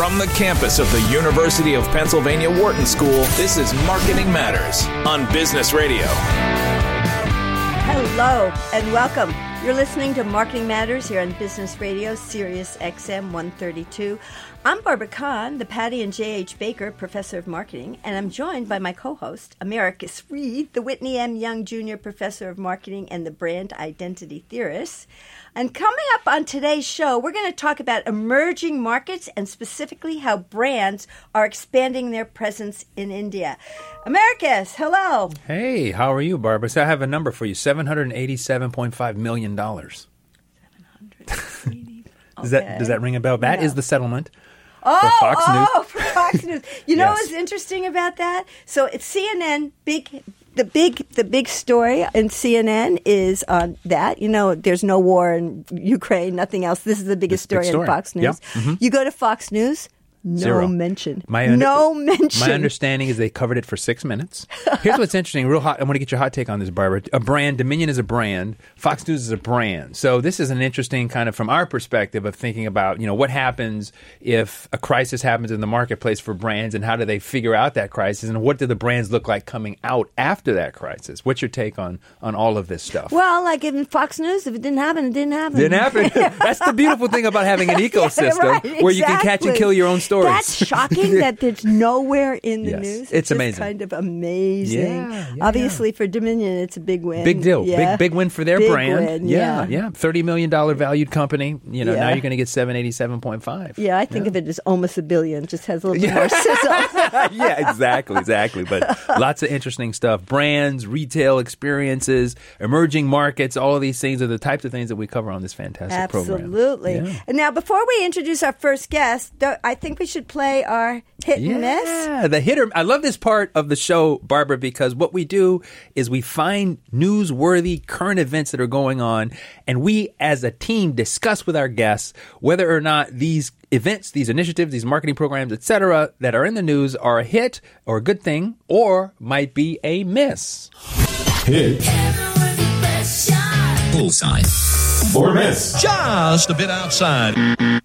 From the campus of the University of Pennsylvania Wharton School, this is Marketing Matters on Business Radio. Hello and welcome. You're listening to Marketing Matters here on Business Radio, Sirius XM 132. I'm Barbara Kahn, the Patty and J.H. Baker Professor of Marketing, and I'm joined by my co host, Americus Reed, the Whitney M. Young Jr. Professor of Marketing and the Brand Identity Theorist. And coming up on today's show, we're going to talk about emerging markets and specifically how brands are expanding their presence in India. Americus, hello. Hey, how are you, Barbara? So I have a number for you $787.5 million. Does, that, does that ring a bell? That is Yeah. the settlement. Oh, for Fox oh, News. for Fox News. You know Yes. what's interesting about that? So it's CNN. Big, the big, the big story in CNN is on that. You know, there's no war in Ukraine, nothing else. This is the biggest big story, story. on Fox Yeah. News. Mhm. You go to Fox News. No Zero. mention. My under- no mention. My understanding is they covered it for six minutes. Here's what's interesting, real hot. I want to get your hot take on this, Barbara. A brand, Dominion is a brand, Fox News is a brand. So this is an interesting kind of from our perspective of thinking about, you know, what happens if a crisis happens in the marketplace for brands, and how do they figure out that crisis, and what do the brands look like coming out after that crisis? What's your take on on all of this stuff? Well, like in Fox News, if it didn't happen, it didn't happen. Didn't happen. That's the beautiful thing about having an ecosystem right, where you can catch and kill your own stories. That's shocking that there's nowhere in the Yes, news. it's just amazing. kind of amazing. Yeah, yeah, Obviously, for Dominion, it's a big win. Big deal. Big big win for their Big brand. win, yeah, yeah. yeah. Thirty million dollar valued company. You know, now you're going to get seven eighty seven point five. Yeah, I think of it as almost a billion. Just has a little bit more sizzle. yeah, exactly, exactly. But lots of interesting stuff. Brands, retail experiences, emerging markets, all of these things are the types of things that we cover on this fantastic program. Absolutely. Yeah. And now, before we introduce our first guest, I think we should play our hit and miss. Yeah, the hitter. I love this part of the show, Barbara, because what we do is we find newsworthy current events that are going on, and we, as a team, discuss with our guests whether or not these events, these initiatives, these marketing programs, etc., that are in the news are a hit or a good thing, or might be a miss. Hit Bullseye. or miss. Just a bit outside.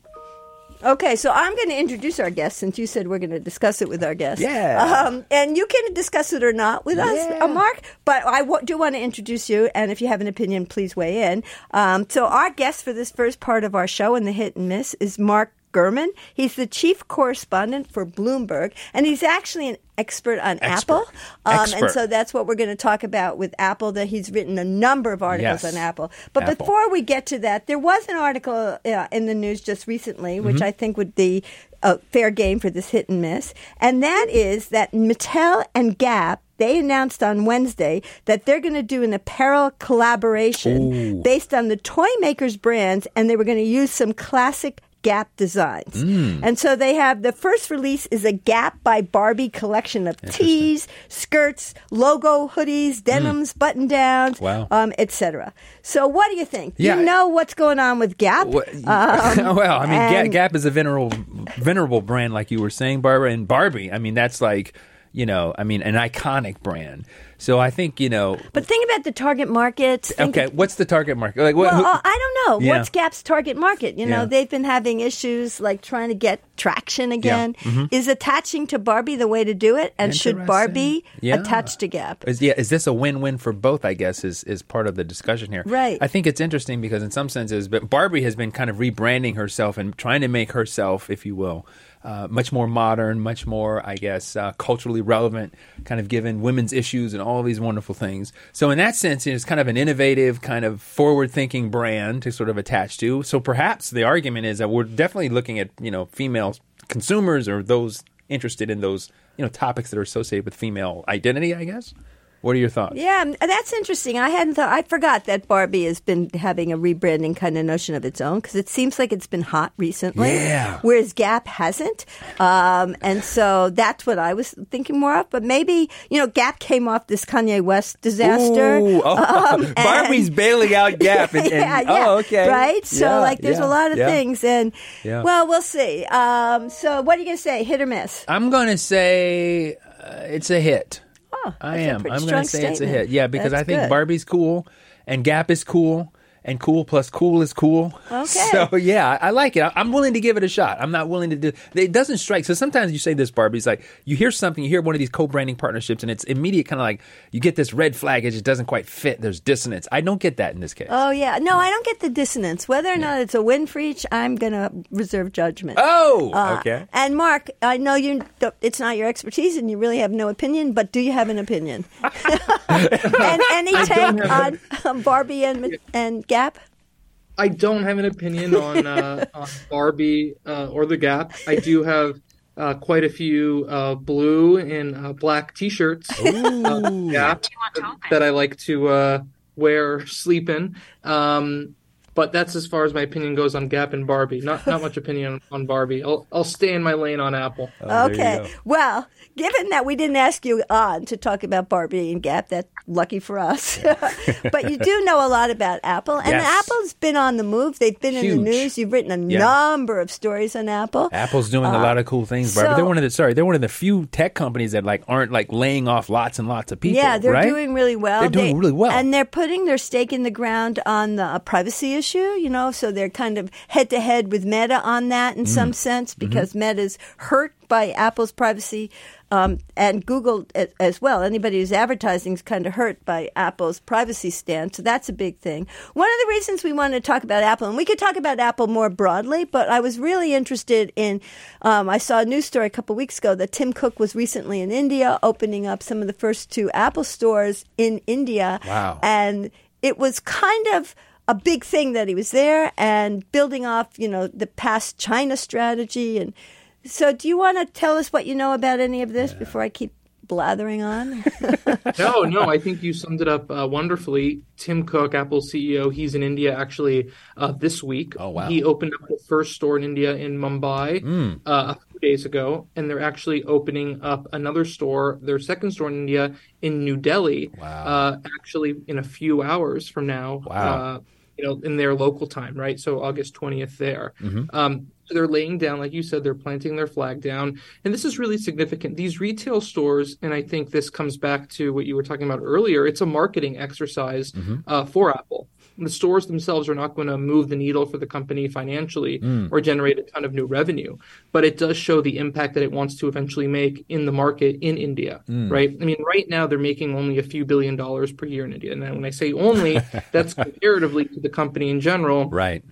Okay, so I'm going to introduce our guest since you said we're going to discuss it with our guest. Yeah. Um, and you can discuss it or not with us, uh, Mark. But I w- do want to introduce you, and if you have an opinion, please weigh in. Um, so our guest for this first part of our show in the hit and miss is Mark Gurman. He's the chief correspondent for Bloomberg, and he's actually an expert on Expert. Apple. Um, and so that's what we're going to talk about with Apple. That he's written a number of articles Yes. on Apple. But Apple. before we get to that, there was an article uh, in the news just recently, which Mm-hmm. I think would be a fair game for this hit and miss, and that is that Mattel and Gap. They announced on Wednesday that they're going to do an apparel collaboration based on the toy makers' brands, and they were going to use some classic Gap designs. Mm. And so they have the first release is a Gap by Barbie collection of tees, skirts, logo hoodies, denims, button downs, Mm. Wow. um, etc. So what do you think? Do Yeah. you know what's going on with Gap? Um, well, I mean, and- Gap is a venerable, venerable brand, like you were saying, Barbara, and Barbie. I mean, that's like, you know, I mean, an iconic brand. So I think, you know, But think about the target market. Think okay, what's the target market? Like, what? Well, who- uh, I don't know. Yeah. What's Gap's target market? You know, Yeah. they've been having issues like trying to get traction again. Mm-hmm. Is attaching to Barbie the way to do it? And should Barbie Yeah. attach to Gap? Is, yeah, is this a win-win for both? I guess is is part of the discussion here. Right. I think it's interesting because in some senses, but Barbie has been kind of rebranding herself and trying to make herself, if you will, uh, much more modern, much more, I guess, uh, culturally relevant, kind of given women's issues and all these wonderful things. So in that sense, it's kind of an innovative, kind of forward-thinking brand to sort of attach to. So perhaps the argument is that we're definitely looking at you know female consumers or those interested in those you know topics that are associated with female identity. I guess. What are your thoughts? Yeah, um, that's interesting. I hadn't thought. I forgot that Barbie has been having a rebranding kind of notion of its own because it seems like it's been hot recently. Yeah. Whereas Gap hasn't, um, and so that's what I was thinking more of. But maybe you know, Gap came off this Kanye West disaster. Ooh, oh, um, and- Barbie's bailing out Gap. And, and- yeah, yeah. Oh, okay. Right? So, Yeah, like, there's yeah, a lot of yeah. things. And, Yeah. well, we'll see. Um, so, what are you going to say? Hit or miss? I'm going to say uh, it's a hit. I am. I'm going to say it's a hit. Yeah, because That's I think good. Barbie's cool and Gap is cool. And cool plus cool is cool. Okay. So yeah, I, like it. I'm willing to give it a shot. I'm not willing to do. It doesn't strike. So sometimes you say this, Barbie. It's like you hear something, you hear one of these co-branding partnerships, and it's immediate, kind of like you get this red flag. It just doesn't quite fit. There's dissonance. I don't get that in this case. Oh yeah, no, I don't get the dissonance. Whether or not it's a win for each, I'm gonna reserve judgment. oh, Uh, okay. And Mark, I know you. It's not your expertise, and you really have no opinion. But do you have an opinion? and any take on, on Barbie and and Gap? I don't have an opinion on, uh, on Barbie uh, or the Gap. I do have uh, quite a few uh, blue and uh, black T-shirts uh, Gap that I like to uh, wear, sleep in. Um, but that's as far as my opinion goes on Gap and Barbie. Not not much opinion on Barbie. I'll I'll stay in my lane on Apple. Oh, okay. Well, given that we didn't ask you on to talk about Barbie and Gap, that's lucky for us. but you do know a lot about Apple, and Yes. Apple's been on the move. They've been in the news. You've written a Yeah. number of stories on Apple. Apple's doing a lot of cool things, Barbie. Uh, so- they're one of the sorry, they're one of the few tech companies that like aren't like laying off lots and lots of people. Yeah, they're right? doing really well. They're doing They- really well. and they're putting their stake in the ground on the uh, privacy issue. You know, so they're kind of head to head with Meta on that in Mm. some sense Mm-hmm. because Meta's hurt by Apple's privacy. Um, and Google as well. Anybody who's advertising is kind of hurt by Apple's privacy stand, so that's a big thing. One of the reasons we wanted to talk about Apple, and we could talk about Apple more broadly, but I was really interested in. Um, I saw a news story a couple weeks ago that Tim Cook was recently in India, opening up some of the first two Apple stores in India. Wow. And it was kind of a big thing that he was there and building off, you know, the past China strategy. And so, do you want to tell us what you know about any of this before I keep blathering on? No, no, I think you summed it up uh, wonderfully. Tim Cook, Apple's CEO, he's in India actually uh, this week. Oh, wow. He opened up the first store in India in Mumbai Mm. uh, a few days ago, and they're actually opening up another store, their second store in India in New Delhi, uh, actually in a few hours from now. Wow. You know, in their local time, right? So August 20th there. Mm-hmm. Um, so they're laying down, like you said, they're planting their flag down. And this is really significant. These retail stores, and I think this comes back to what you were talking about earlier, it's a marketing exercise Mm-hmm. uh, for Apple. The stores themselves are not going to move the needle for the company financially Mm. or generate a ton of new revenue, but it does show the impact that it wants to eventually make in the market in India, Mm. right? I mean, right now they're making only a few billion dollars per year in India. And when I say only, that's comparatively to the company in general, right.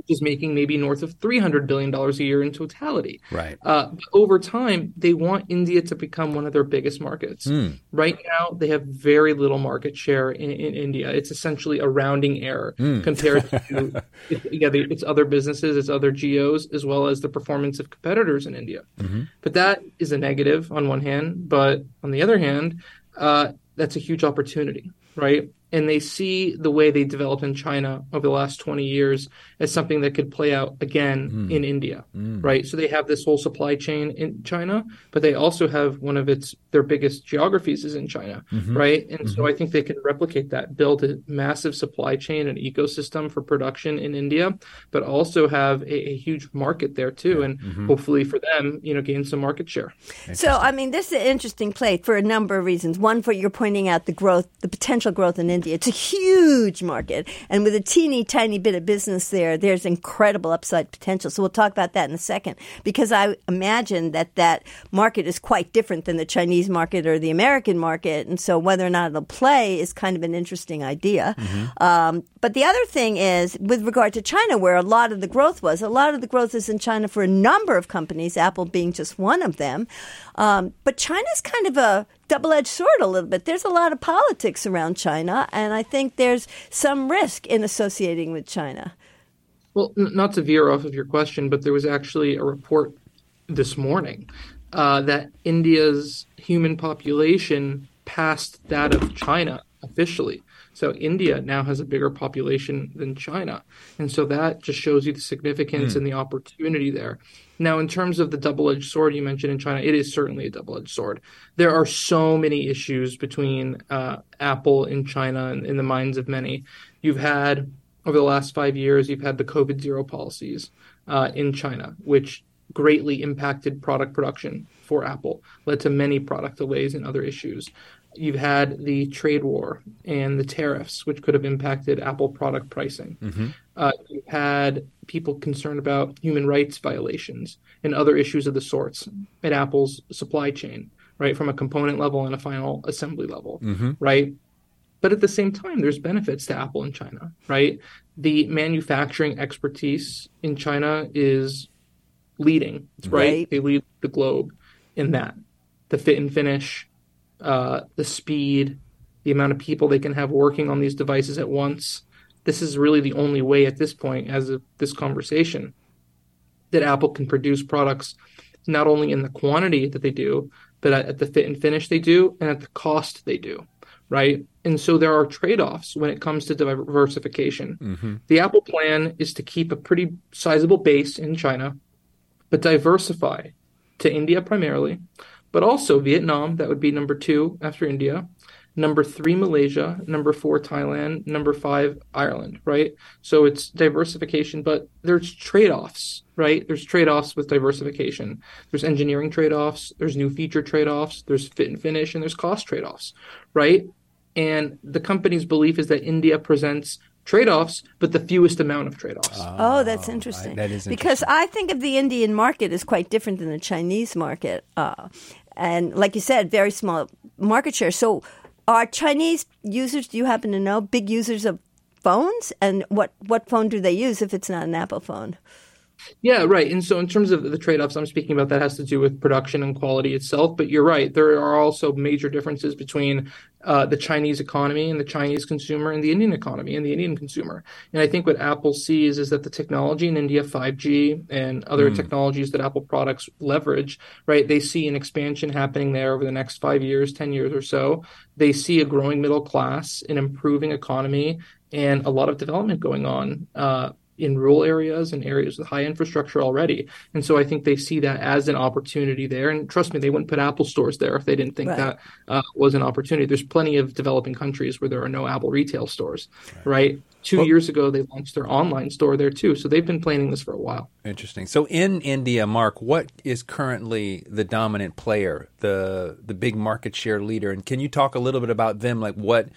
Which is making maybe north of $300 billion a year in totality. Right. Uh, but over time, they want India to become one of their biggest markets. Hmm. Right now, they have very little market share in, in India. It's essentially a rounding error Hmm. compared to yeah, the, its other businesses, its other geos, as well as the performance of competitors in India. Mm-hmm. But that is a negative on one hand. But on the other hand, uh, that's a huge opportunity, right? And they see the way they developed in China over the last 20 years as something that could play out again hmm. in India, hmm. right? So they have this whole supply chain in China, but they also have one of its their biggest geographies is in China, mm-hmm. right? And so mm-hmm. I think they can replicate that, build a massive supply chain and ecosystem for production in India, but also have a, a huge market there too, and mm-hmm. hopefully for them, you know, gain some market share. So, I mean, this is an interesting play for a number of reasons. One, for you're pointing out the growth, the potential growth in India. It's a huge market, and with a teeny tiny bit of business there, there's incredible upside potential. So we'll talk about that in a second, because I imagine that that market is quite different than the Chinese market or the American market, and so whether or not it'll play is kind of an interesting idea. Um, but the other thing is, with regard to China, where a lot of the growth was, a lot of the growth is in China for a number of companies, Apple being just one of them. Um, but China's kind of a double edged sword a little bit. There's a lot of politics around China, and I think there's some risk in associating with China. Well, n- not to veer off of your question, but there was actually a report this morning uh, that India's human population passed that of China officially. So India now has a bigger population than China. And so that just shows you the significance and the opportunity there. Now, in terms of the double edged sword you mentioned in China, it is certainly a double edged sword. There are so many issues between uh, Apple and China in, in the minds of many. You've had over the last five years, you've had the COVID zero policies uh, in China, which greatly impacted product production for Apple, led to many product delays and other issues. You've had the trade war and the tariffs, which could have impacted Apple product pricing. Mm-hmm. Uh, you've had people concerned about human rights violations and other issues of the sorts at Apple's supply chain, right, from a component level and a final assembly level, Mm-hmm. right? But at the same time, there's benefits to Apple in China, right? The manufacturing expertise in China is leading, right? Right. They lead the globe in that. The fit and finish, uh, the speed, the amount of people they can have working on these devices at once. This is really the only way at this point, as of this conversation, that Apple can produce products not only in the quantity that they do, but at, at the fit and finish they do, and at the cost they do, right? And so there are trade offs when it comes to diversification. The Apple plan is to keep a pretty sizable base in China, but diversify to India primarily, but also Vietnam, that would be number two after India, number three, Malaysia, number four, Thailand, number five, Ireland, right? So it's diversification, but there's trade offs, right? There's trade offs with diversification. There's engineering trade offs, there's new feature trade offs, there's fit and finish, and there's cost trade offs, right? And the company's belief is that India presents trade offs, but the fewest amount of trade offs. Oh, that's interesting. that is interesting. because I think of the Indian market as quite different than the Chinese market, uh, and like you said, very small market share. So, are Chinese users? Do you happen to know big users of phones? And what what phone do they use if it's not an Apple phone? Yeah, right. And so, in terms of the trade offs I'm speaking about, that has to do with production and quality itself. But you're right. There are also major differences between uh, the Chinese economy and the Chinese consumer and the Indian economy and the Indian consumer. And I think what Apple sees is that the technology in India, 5G and other technologies that Apple products leverage, right? They see an expansion happening there over the next five years, 10 years or so. They see a growing middle class, an improving economy, and a lot of development going on. Uh, in rural areas and areas with high infrastructure already. And so I think they see that as an opportunity there. And trust me, they wouldn't put Apple stores there if they didn't think Right. that uh, was an opportunity. There's plenty of developing countries where there are no Apple retail stores, right? Two years ago, they launched their online store there too. So they've been planning this for a while. Interesting. So in India, Mark, what is currently the dominant player, the the big market share leader, and can you talk a little bit about them? Like what?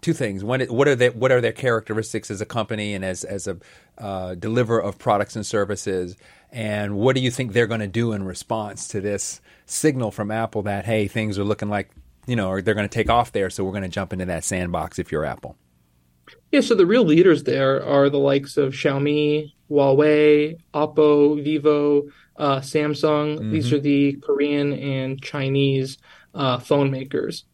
Two things. One, what are their what are their characteristics as a company and as as a uh, deliverer of products and services, and what do you think they're going to do in response to this signal from Apple that hey, things are looking like you know, or they're going to take off there, so we're going to jump into that sandbox if you're Apple. Yeah, so the real leaders there are the likes of Xiaomi, Huawei, Oppo, Vivo, uh, Samsung. These are the Korean and Chinese uh, phone makers.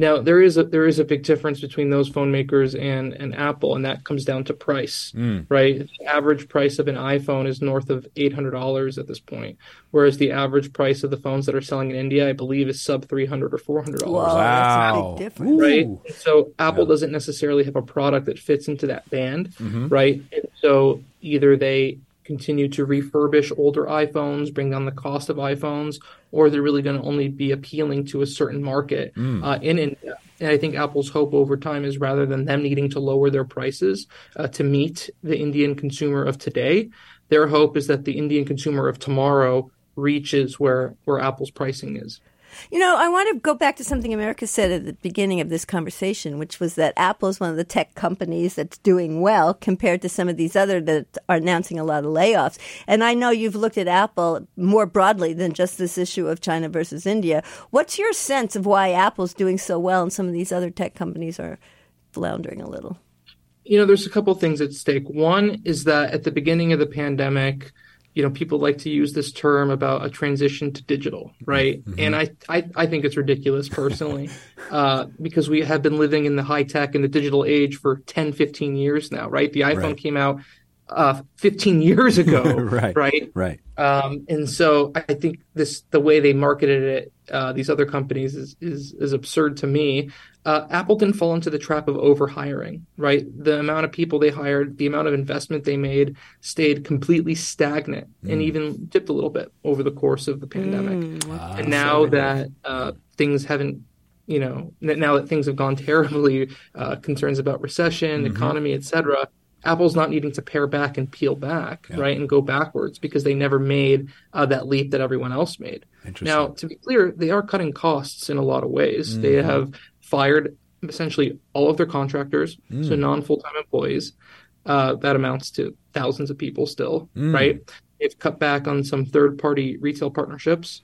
Now there is a there is a big difference between those phone makers and, and Apple, and that comes down to price, right? The average price of an iPhone is north of eight hundred dollars at this point, whereas the average price of the phones that are selling in India, I believe, is sub three hundred or four hundred Whoa, dollars that's a big difference. right? Ooh. So Apple doesn't necessarily have a product that fits into that band, Mm-hmm. right? And so either they continue to refurbish older iPhones, bring down the cost of iPhones, or they're really going to only be appealing to a certain market Mm. uh, in India. And I think Apple's hope over time is rather than them needing to lower their prices uh, to meet the Indian consumer of today, their hope is that the Indian consumer of tomorrow reaches where where Apple's pricing is. You know, I want to go back to something Americus said at the beginning of this conversation, which was that Apple is one of the tech companies that's doing well compared to some of these other that are announcing a lot of layoffs. And I know you've looked at Apple more broadly than just this issue of China versus India. What's your sense of why Apple's doing so well and some of these other tech companies are floundering a little? you know, there's a couple things at stake. One is that at the beginning of the pandemic, you know, people like to use this term about a transition to digital, right? And I, I, I think it's ridiculous personally, uh, because we have been living in the high tech and the digital age for 10, 15 years now, right? The iPhone Right. came out uh, 15 years ago, Right. right? Right. Um, and so I think this the way they marketed it, uh, these other companies is is, is absurd to me. Uh, Apple didn't fall into the trap of overhiring, right? The amount of people they hired, the amount of investment they made, stayed completely stagnant and even dipped a little bit over the course of the pandemic. and now that uh, things haven't, you know, now that things have gone terribly, uh, concerns about recession, economy, et cetera, Apple's not needing to pare back and peel back, right, and go backwards because they never made uh, that leap that everyone else made. Interesting. Now, to be clear, they are cutting costs in a lot of ways. They have fired essentially all of their contractors, so non full time employees. Uh, that amounts to thousands of people still, right? They've cut back on some third party retail partnerships.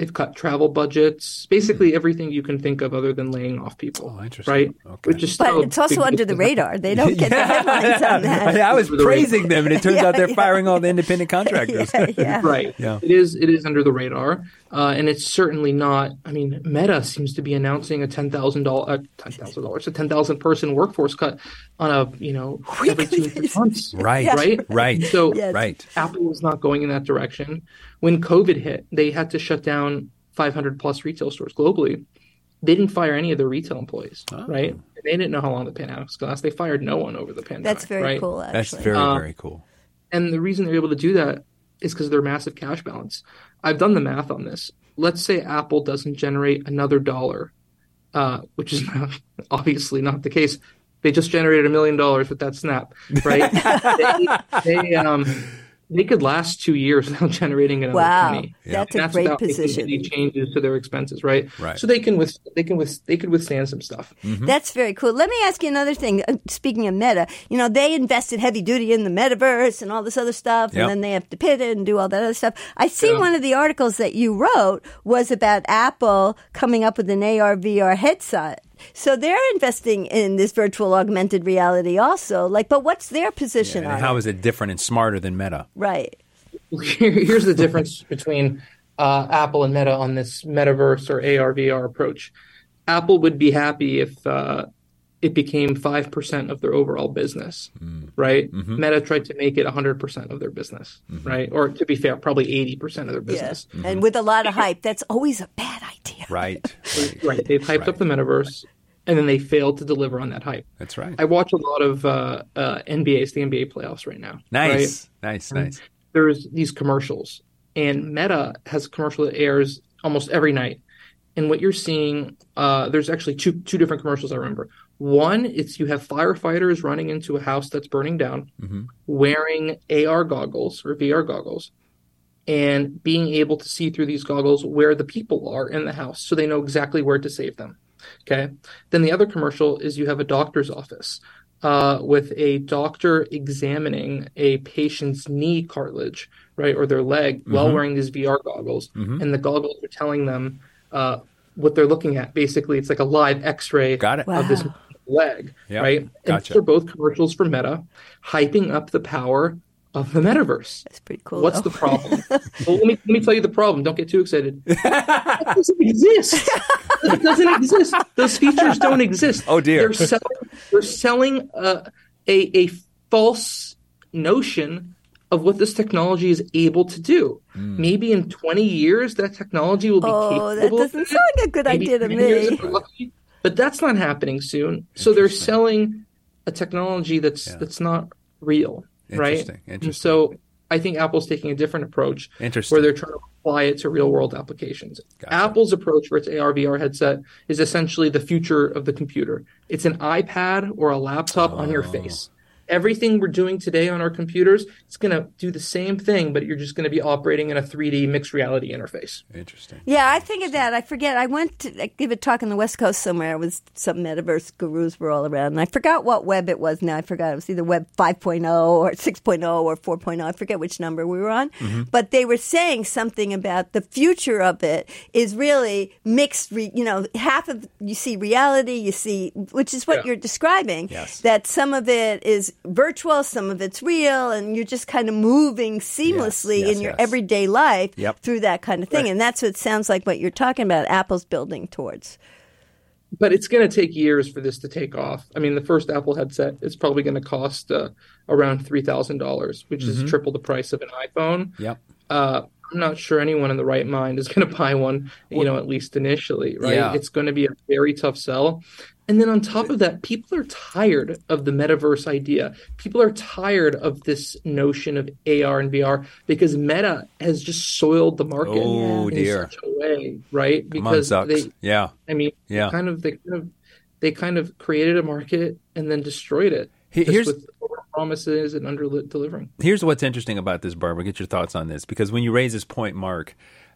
They've cut travel budgets, basically hmm. everything you can think of other than laying off people, Oh, interesting. right? Okay. Which is But it's also big under the radar. They don't get the headlines on that. I was Under the praising them, and it turns Yeah, out they're yeah. firing all the independent contractors. yeah, yeah. right Yeah. it is it is under the radar uh, and it's certainly not i mean meta seems to be announcing a $10000 uh, $10000 a 10000 person workforce cut on a you know every two months Right, right right. so Yes. Right. apple was not going in that direction when covid hit they had to shut down 500 plus retail stores globally they didn't fire any of their retail employees Oh. right they didn't know how long the pandemic was going to last they fired no one over the pandemic That's very right? cool, actually. That's very, Uh, very cool. And the reason they're able to do that is because of their massive cash balance. I've done the math on this. Let's say Apple doesn't generate another dollar, uh, which is not, obviously not the case. They just generated a million dollars with that snap, right? they, they, um, they could last two years without generating another Wow. penny. That's And a great without making position. any changes to their expenses, right? Right. So they can with they can with they could withstand some stuff. That's very cool. Let me ask you another thing. Uh, Speaking of Meta, you know, they invested heavy duty in the metaverse and all this other stuff, Yep. and then they have to pivot and do all that other stuff. I see Yeah. one of the articles that you wrote was about Apple coming up with an AR VR headset. So they're investing in this virtual augmented reality also. Like, but what's their position And on how it? is it different and smarter than Meta? right. Here's the difference between uh, Apple and Meta on this metaverse or AR VR approach. Apple would be happy if uh, it became five percent of their overall business, right? Meta tried to make it hundred percent of their business, right? Or to be fair, probably eighty percent of their business. Yes. And with a lot of hype, that's always a bad idea. Right. Right? They've hyped up the metaverse, and then they failed to deliver on that hype. That's right. I watch a lot of uh, uh, NBA, it's the NBA playoffs right now. right? Nice. Nice. Nice. there's these commercials and meta has a commercial that airs almost every night and what you're seeing uh, there's actually two two different commercials i remember one it's you have firefighters running into a house that's burning down wearing ar goggles or vr goggles and being able to see through these goggles where the people are in the house so they know exactly where to save them okay then the other commercial is you have a doctor's office uh, with a doctor examining a patient's knee cartilage, right, or their leg Mm-hmm. while wearing these VR goggles, and the goggles are telling them uh, what they're looking at. Basically, it's like a live X-ray Got it. of this Wow. Leg, Yeah, right? And gotcha. these are both commercials for Meta, hyping up the power of the metaverse. That's pretty cool. What's though. the problem? well, let me let me tell you the problem. Don't get too excited. That doesn't exist. It doesn't exist. Those features don't exist. Oh, dear. They're selling. They're selling uh, a a false notion of what this technology is able to do. Maybe in 20 years, that technology will be Oh, that capable. of doesn't it. sound like a good Maybe idea to 10 years me. If we're lucky. But that's not happening soon. So they're selling a technology that's that's not real, right? Interesting, And interesting. so I think Apple's taking a different approach where they're trying to apply it to real world applications. Gotcha. Apple's approach for its AR VR headset is essentially the future of the computer. It's an iPad or a laptop on Oh. your face. Everything we're doing today on our computers, it's going to do the same thing, but you're just going to be operating in a 3D mixed reality interface. Interesting. Yeah, I think of that. I forget. I went to like, give a talk on the West Coast somewhere. It was some metaverse gurus were all around, and I forgot what web it was. Now I forgot. It was either Web 5.0 or 6.0 or 4.0. I forget which number we were on. Mm-hmm. But they were saying something about the future of it is really mixed. Re, you know, half of you see reality, you see, which is what Yeah. you're describing. Yes. That some of it is virtual, some of it's real, and you're just kind of moving seamlessly yes, in your yes. everyday life Yep. through that kind of thing. And that's what sounds like what you're talking about, Apple's building towards. but it's going to take years for this to take off. I mean, the first Apple headset is probably going to cost uh, around three thousand dollars, which Mm-hmm. is triple the price of an iPhone. Yep. Uh, I'm not sure anyone in the right mind is going to buy one. You know, at least initially, right? Yeah. It's going to be a very tough sell. And then on top of that, people are tired of the metaverse idea. People are tired of this notion of AR and VR because Meta has just soiled the market Oh, in dear. such a way, right? On, Because they, yeah. I mean, Yeah. kind of they kind of they kind of created a market and then destroyed it. Here's- with promises and under delivering. Here's what's interesting about this, Barbara. Get your thoughts on this because when you raise this point, Mark,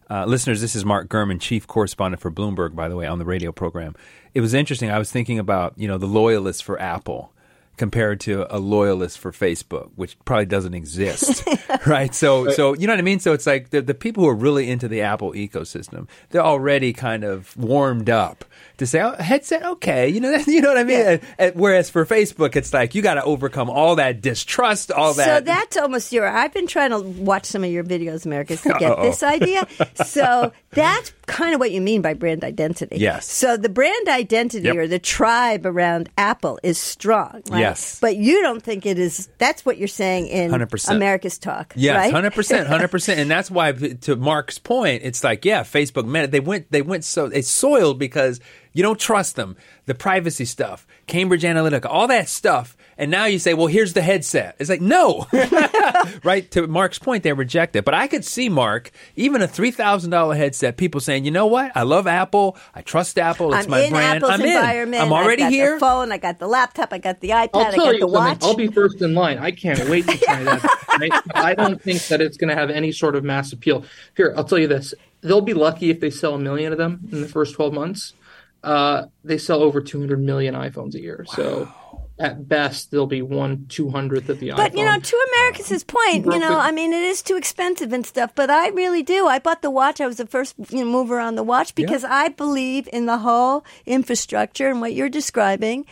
Uh, listeners, this is Mark Gurman, chief correspondent for Bloomberg, by the way, on the radio program. It was interesting. I was thinking about you know the loyalists for Apple compared to a loyalist for Facebook, which probably doesn't exist, right? So, so you know what I mean. So it's like the the people who are really into the Apple ecosystem, they're already kind of warmed up to say, "Oh, headset, okay," you know, that, you know what I mean. And- and whereas for Facebook, it's like you got to overcome all that distrust, all that. So that's almost your. I've been trying to watch some of your videos, Americus, to get Uh-oh. this idea. So that's kind of what you mean by brand identity. Yes. So the brand identity Yep. or the tribe around Apple is strong. right? Yes. But you don't think it is. That's what you're saying in 100%. America's Talk. Yes, hundred percent, hundred percent, and that's why, to Mark's point, it's like, yeah, Facebook, man, they went, they went so it's soiled because you don't trust them, the privacy stuff, Cambridge Analytica, all that stuff, and now you say, well, here's the headset. It's like, no, right? To Mark's point, they reject it, but I could see Mark, even a three thousand dollar headset, people saying, you know what, I love Apple, I trust Apple, it's I'm my in brand, Apple's I'm in, environment. I'm already here. I've got here. The phone. I got the laptop. I got the iPad. I'll I got you the something. watch. I'll be first in line. I can't wait to try that. right? I don't think that it's going to have any sort of mass appeal. Here, I'll tell you this: they'll be lucky if they sell a million of them in the first twelve months. Uh, they sell over two hundred million iPhones a year, so at best there'll be one two hundredth of the iPhone. But you know, to Americus' point, you know, I mean, it is too expensive and stuff. But I really do. I bought the watch. I was the first you know, mover on the watch because I believe in the whole infrastructure and what you're describing.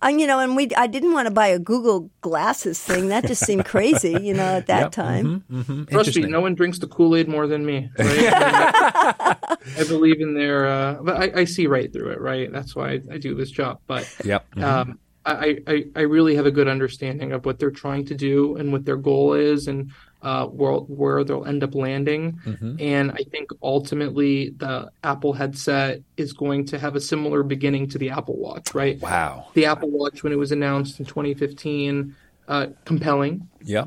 And you know, and we I didn't want to buy a Google glasses thing. That just seemed crazy, you know, at that Yep. time. Trust me, no one drinks the Kool Aid more than me. Right? I believe in their, uh, but I, I see right through it. Right, that's why I, I do this job. But Yep. um, I, I, I really have a good understanding of what they're trying to do and what their goal is and uh, where, where they'll end up landing. And I think ultimately the Apple headset is going to have a similar beginning to the Apple Watch, right? Wow. The Apple Watch, when it was announced in 2015, uh, compelling. Yeah.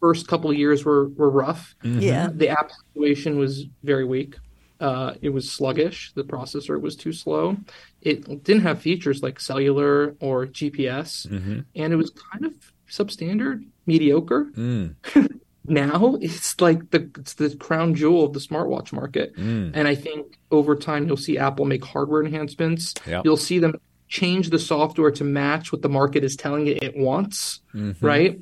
First couple of years were, were rough. Yeah. The app situation was very weak. Uh, it was sluggish. The processor was too slow. It didn't have features like cellular or GPS, mm-hmm. and it was kind of substandard, mediocre. Mm. now it's like the it's the crown jewel of the smartwatch market, mm. and I think over time you'll see Apple make hardware enhancements. Yep. You'll see them change the software to match what the market is telling it it wants. Mm-hmm. Right.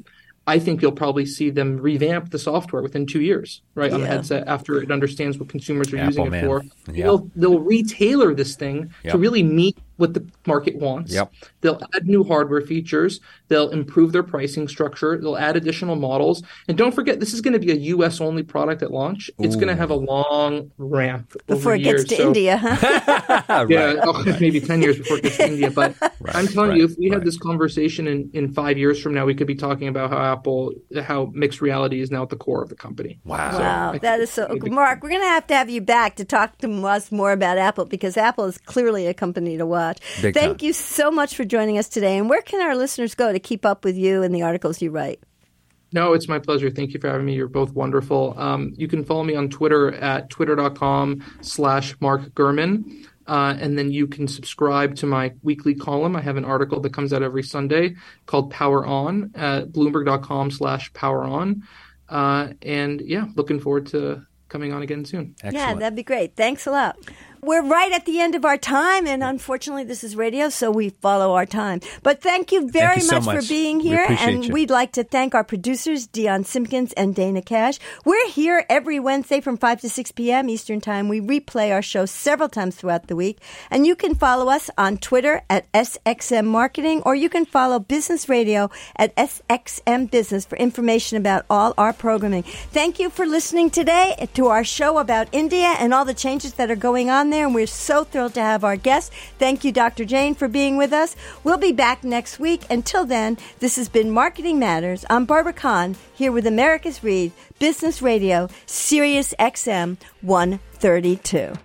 I think you'll probably see them revamp the software within two years, right, on the headset after it understands what consumers are Apple, using it man. for. Yeah. They'll they'll retailer this thing Yep. to really meet what the market wants. Yep. They'll add new hardware features. They'll improve their pricing structure. They'll add additional models. And don't forget, this is going to be a U.S. only product at launch. It's going to have a long ramp Before over it gets to So- India, huh? yeah, oh, maybe 10 years before it gets to India. But I'm telling right, you, if we had this conversation in, in five years from now, we could be talking about how Apple, how mixed reality is now at the core of the company. Wow. Wow, I that so. maybe- Mark, we're going to have to have you back to talk to us more about Apple because Apple is clearly a company to watch. Big Thank time. you so much for joining us today. And where can our listeners go to keep up with you and the articles you write? No, it's my pleasure. Thank you for having me. You're both wonderful. Um, you can follow me on Twitter at twitter.com slash Mark Gurman. Uh, and then you can subscribe to my weekly column. I have an article that comes out every Sunday called Power On at bloomberg.com slash power on. Uh, and yeah, looking forward to coming on again soon. Yeah, that'd be great. Thanks a lot. We're right at the end of our time, and unfortunately, this is radio, so we follow our time. But thank you very you so much, much. for being here, appreciate and you. we'd like to thank our producers, Dion Simpkins and Dana Cash. We're here every Wednesday from 5 to 6 p.m. Eastern Time. We replay our show several times throughout the week, and you can follow us on Twitter at SXM Marketing, or you can follow Business Radio at SXM Business for information about all our programming. Thank you for listening today to our show about India and all the changes that are going on there. And we're so thrilled to have our guest. Thank you, Dr. Jane, for being with us. We'll be back next week. Until then, this has been Marketing Matters. I'm Barbara Kahn here with Americus Reed Business Radio, Sirius XM 132.